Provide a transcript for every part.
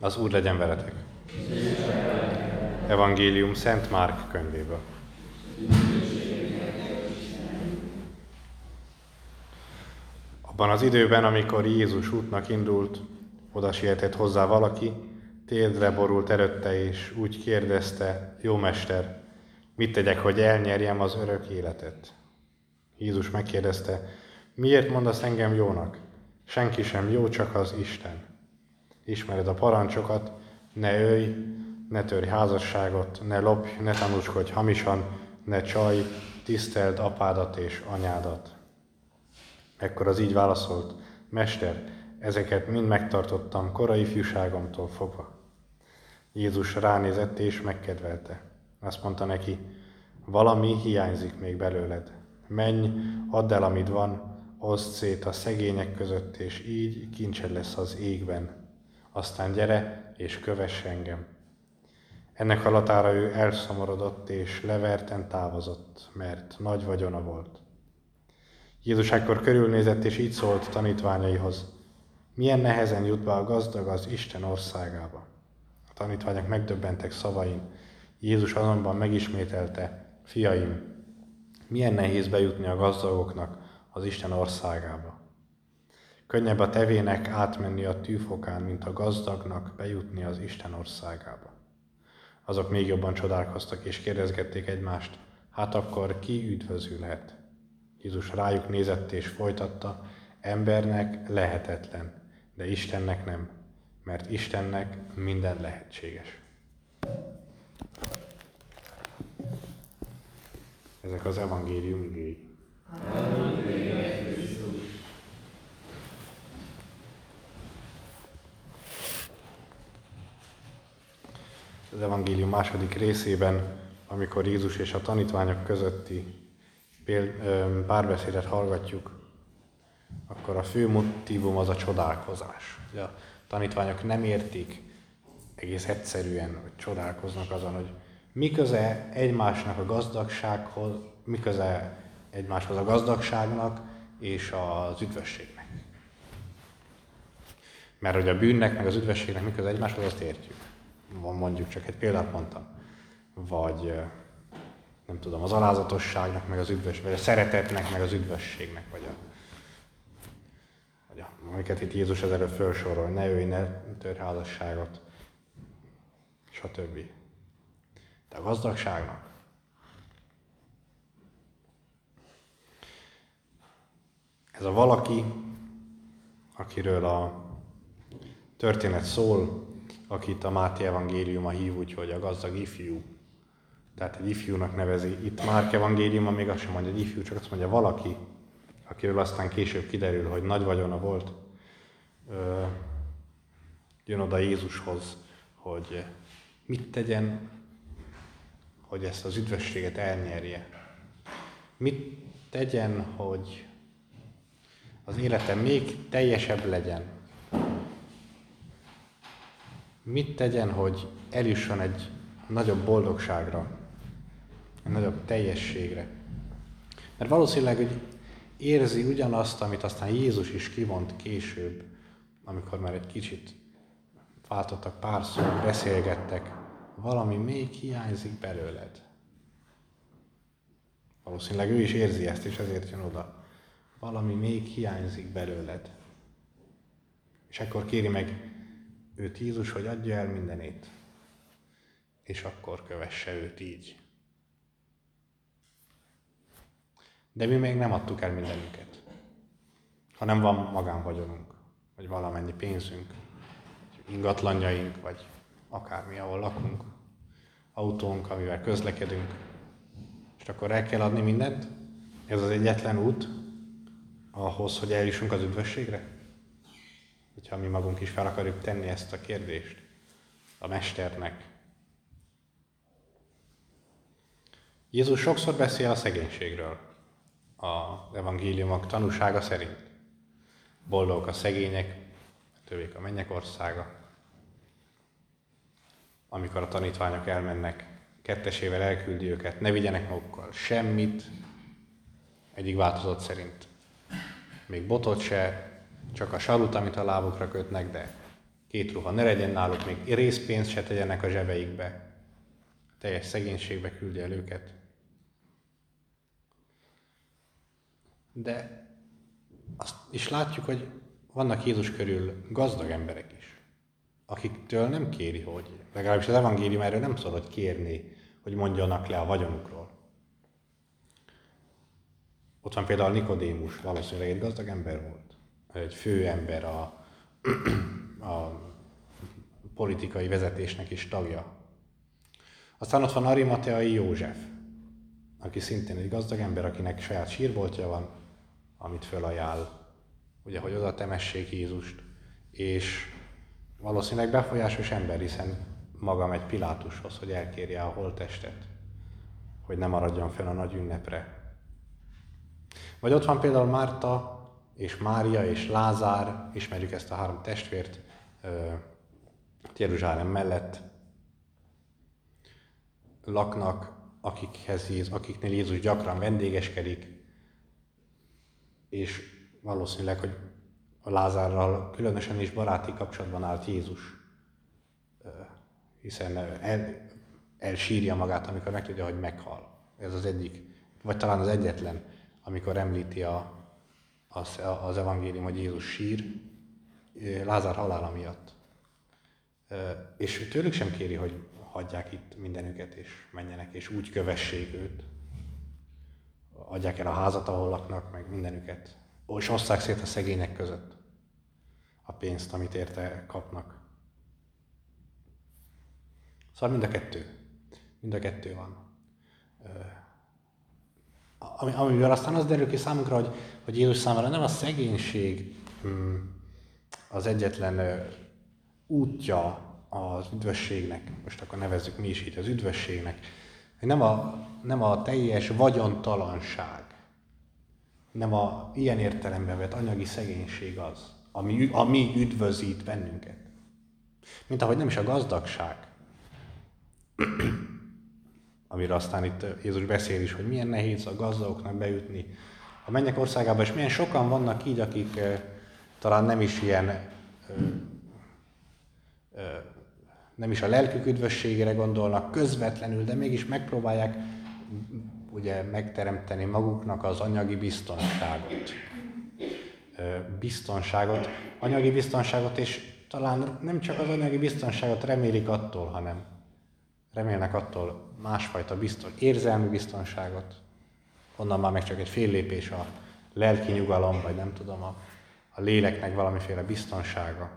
Az Úr legyen veletek. Evangélium Szent Márk könyvéből. Abban az időben, amikor Jézus útnak indult, oda sietett hozzá valaki, térdre borult előtte, és úgy kérdezte, jó mester, mit tegyek, hogy elnyerjem az örök életet? Jézus megkérdezte, miért mondasz engem jónak? Senki sem jó, csak az Isten. Ismered a parancsokat, ne ölj, ne törj házasságot, ne lopj, ne tanúskodj hamisan, ne csaj, tiszteld apádat és anyádat. Ekkor az így válaszolt, Mester, ezeket mind megtartottam korai fiúságomtól fogva. Jézus ránézett és megkedvelte. Azt mondta neki, valami hiányzik még belőled. Menj, add el, amit van, oszd szét a szegények között, és így kincsed lesz az égben. Aztán gyere, és kövess engem. Ennek halatára ő elszomorodott, és leverten távozott, mert nagy vagyona volt. Jézus ekkor körülnézett, és így szólt tanítványaihoz. Milyen nehezen jut be a gazdag az Isten országába. A tanítványok megdöbbentek szavain. Jézus azonban megismételte, fiaim, milyen nehéz bejutni a gazdagoknak az Isten országába. Könnyebb a tevének átmenni a tűfokán, mint a gazdagnak bejutni az Isten országába. Azok még jobban csodálkoztak és kérdezgették egymást, hát akkor ki üdvözülhet? Jézus rájuk nézett és folytatta, embernek lehetetlen, de Istennek nem, mert Istennek minden lehetséges. Ezek az evangélium igéi. Az evangélium második részében, amikor Jézus és a tanítványok közötti párbeszédet hallgatjuk, akkor a fő motivum az a csodálkozás. A tanítványok nem értik egész egyszerűen, hogy csodálkoznak azon, hogy mi köze egymásnak a gazdagsághoz, mi köze egymáshoz a gazdagságnak és az üdvösségnek. Mert hogy a bűnnek meg az üdvösségnek mi köze egymáshoz, azt értjük. Van mondjuk csak egy példát mondtam. Vagy nem tudom, az alázatosságnak, meg az üdvös, vagy a szeretetnek, meg az üdvösségnek, vagy a, vagy a amiket itt Jézus az előbb felsorol, ne ölj, ne tör házasságot, stb. De a gazdagságnak, ez a valaki, akiről a történet szól, akit a Máté evangéliuma hív úgy, hogy a gazdag ifjú, tehát egy ifjúnak nevezi. Itt Márk evangéliuma még azt sem mondja, hogy ifjú, csak azt mondja valaki, akiről aztán később kiderül, hogy nagy vagyona volt, ö, jön oda Jézushoz, hogy mit tegyen, hogy ezt az üdvösséget elnyerje. Mit tegyen, hogy az élete még teljesebb legyen. Mit tegyen, hogy eljusson egy nagyobb boldogságra, egy nagyobb teljességre. Mert valószínűleg, hogy érzi ugyanazt, amit aztán Jézus is kimond később, amikor már egy kicsit váltottak pár szót, beszélgettek, valami még hiányzik belőled. Valószínűleg ő is érzi ezt, és ezért jön oda. Valami még hiányzik belőled. És akkor kéri meg őt Jézus, hogy adja el mindenét. És akkor kövesse őt így. De mi még nem adtuk el mindenünket. Hanem van magánvagyonunk, vagy valamennyi pénzünk, ingatlanjaink, vagy akármi, ahol lakunk, autónk, amivel közlekedünk, és akkor el kell adni mindent? Ez az egyetlen út ahhoz, hogy eljussunk az üdvösségre? Hogyha mi magunk is fel akarjuk tenni ezt a kérdést a Mesternek. Jézus sokszor beszél a szegénységről az evangéliumok tanúsága szerint. Boldogok a szegények, tövék a mennyek országa. Amikor a tanítványok elmennek, kettesével elküldi őket, ne vigyenek magukkal semmit, egyik változat szerint. Még botot se, csak a sarut, amit a lábukra kötnek, de két ruha, ne legyen náluk még részpénzt se tegyenek a zsebeikbe. Teljes szegénységbe küldje el őket. De azt is látjuk, hogy vannak Jézus körül gazdag emberek is, akiktől nem kéri, hogy, legalábbis az evangélium erről nem szól, hogy kérni, hogy mondjanak le a vagyonukról. Ott van például Nikodémus, valószínűleg egy gazdag ember volt. Egy fő ember a, a politikai vezetésnek is tagja. Aztán ott van Arimateai József, aki szintén egy gazdag ember, akinek saját sírboltja van, amit fölajánl, ugye, hogy oda temessék Jézust, és valószínűleg befolyásos ember, hiszen maga megy Pilátushoz, hogy elkérje a holttestet, hogy ne maradjon fel a nagy ünnepre. Vagy ott van például Márta, és Mária, és Lázár, ismerjük ezt a három testvért, Jeruzsálem mellett laknak, akikhez Jézus, akiknél Jézus gyakran vendégeskedik, és valószínűleg, hogy a Lázárral különösen is baráti kapcsolatban állt Jézus, hiszen el, elsírja magát, amikor megtudja, hogy meghal. Ez az egyik, vagy talán az egyetlen, amikor említi a, az, az evangélium, hogy Jézus sír Lázár halála miatt. És tőlük sem kéri, hogy hagyják itt mindenüket, és menjenek, és úgy kövessék őt. Adják el a házat, ahol laknak, meg mindenüket. És osszák szét a szegények között a pénzt, amit érte kapnak. Szóval mind a kettő. Mind a kettő van. Ami, amivel aztán az derül ki számunkra, hogy, hogy Jézus számára nem a szegénység hmm, az egyetlen útja az üdvösségnek, most akkor nevezzük mi is így az üdvösségnek, hogy nem a, nem a teljes vagyontalanság, nem a ilyen értelemben vett anyagi szegénység az, ami, ami üdvözít bennünket. Mint ahogy nem is a gazdagság, amire aztán itt Jézus beszél is, hogy milyen nehéz a gazdagoknak bejutni a mennyek országába, és milyen sokan vannak így, akik talán nem is ilyen nem is a lelkük üdvösségére gondolnak közvetlenül, de mégis megpróbálják ugye megteremteni maguknak az anyagi biztonságot. Biztonságot, anyagi biztonságot, és talán nem csak az anyagi biztonságot remélik attól, hanem remélnek attól másfajta biztos, érzelmi biztonságot, onnan már meg csak egy fél lépés a lelki nyugalom, vagy nem tudom, a, a léleknek valamiféle biztonsága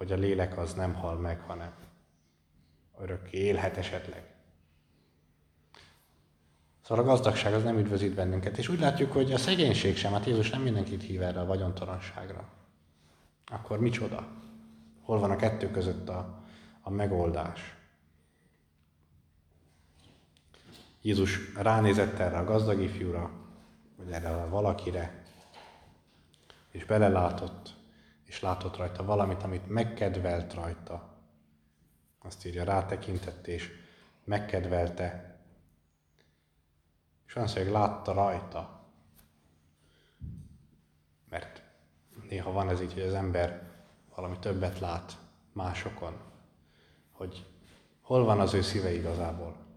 hogy a lélek az nem hal meg, hanem örökké élhet esetleg. Szóval a gazdagság az nem üdvözít bennünket. És úgy látjuk, hogy a szegénység sem, hát Jézus nem mindenkit hív erre a vagyontalanságra. Akkor micsoda? Hol van a kettő között a, a megoldás? Jézus ránézett erre a gazdag ifjúra, vagy erre a valakire, és belelátott, és látott rajta valamit, amit megkedvelt rajta. Azt írja, rátekintett és megkedvelte. És azt hogy látta rajta. Mert néha van ez így, hogy az ember valami többet lát másokon, hogy hol van az ő szíve igazából.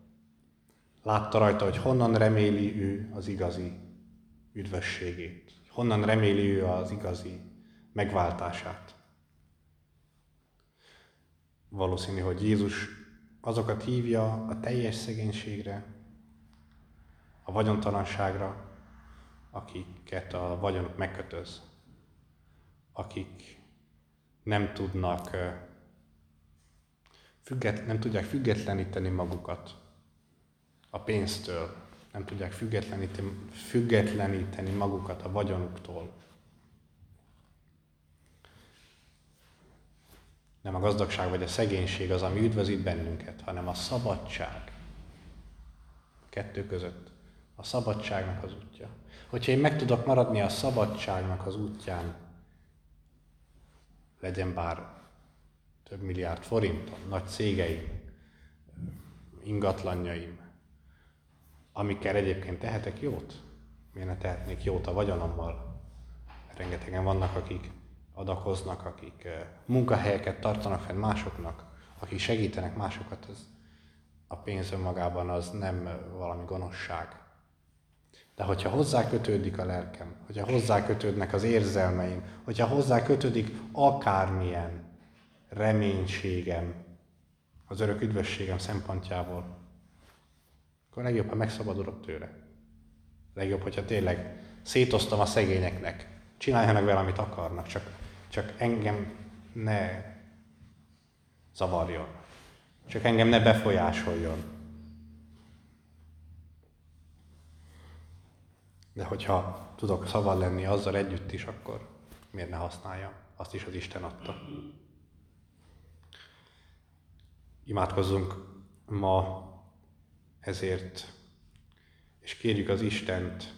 Látta rajta, hogy honnan reméli ő az igazi üdvösségét, honnan reméli ő az igazi megváltását. Valószínű, hogy Jézus azokat hívja a teljes szegénységre, a vagyontalanságra, akiket a vagyonuk megkötöz, akik nem tudnak nem tudják függetleníteni magukat a pénztől, nem tudják függetleníteni, függetleníteni magukat a vagyonuktól, Nem a gazdagság vagy a szegénység az, ami üdvözít bennünket, hanem a szabadság. Kettő között. A szabadságnak az útja. Hogyha én meg tudok maradni a szabadságnak az útján, legyen bár több milliárd forintom, nagy cégeim, ingatlanjaim, amikkel egyébként tehetek jót? Miért ne tehetnék jót a vagyonommal? Rengetegen vannak, akik adakoznak, akik munkahelyeket tartanak fenn másoknak, akik segítenek másokat, az a pénz önmagában az nem valami gonoszság. De hogyha hozzá kötődik a lelkem, hogyha hozzá kötődnek az érzelmeim, hogyha hozzá kötődik akármilyen reménységem az örök üdvösségem szempontjából, akkor legjobb, ha megszabadulok tőle. Legjobb, hogyha tényleg szétoztam a szegényeknek, csináljanak vele, amit akarnak, csak, csak engem ne zavarjon. Csak engem ne befolyásoljon. De hogyha tudok szabad lenni azzal együtt is, akkor miért ne használjam? Azt is az Isten adta. Imádkozzunk ma ezért, és kérjük az Istent,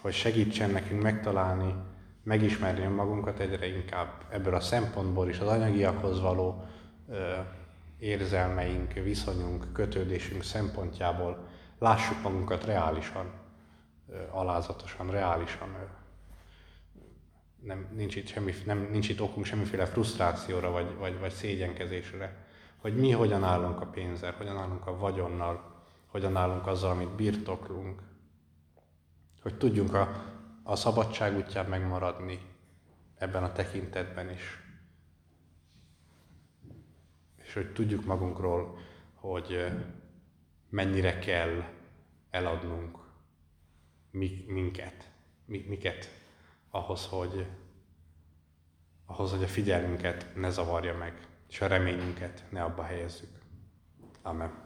hogy segítsen nekünk megtalálni, megismerni magunkat egyre inkább ebből a szempontból is, az anyagiakhoz való ö, érzelmeink, viszonyunk, kötődésünk szempontjából lássuk magunkat reálisan, alázatosan, reálisan. Nem, nincs, itt semmi, nem, nincs itt okunk semmiféle frusztrációra vagy, vagy, vagy szégyenkezésre, hogy mi hogyan állunk a pénzzel, hogyan állunk a vagyonnal, hogyan állunk azzal, amit birtoklunk, hogy tudjunk a, a szabadság útján megmaradni ebben a tekintetben is és hogy tudjuk magunkról, hogy mennyire kell eladnunk minket, miket ahhoz, hogy, ahhoz, hogy a figyelmünket ne zavarja meg, és a reményünket ne abba helyezzük. Amen.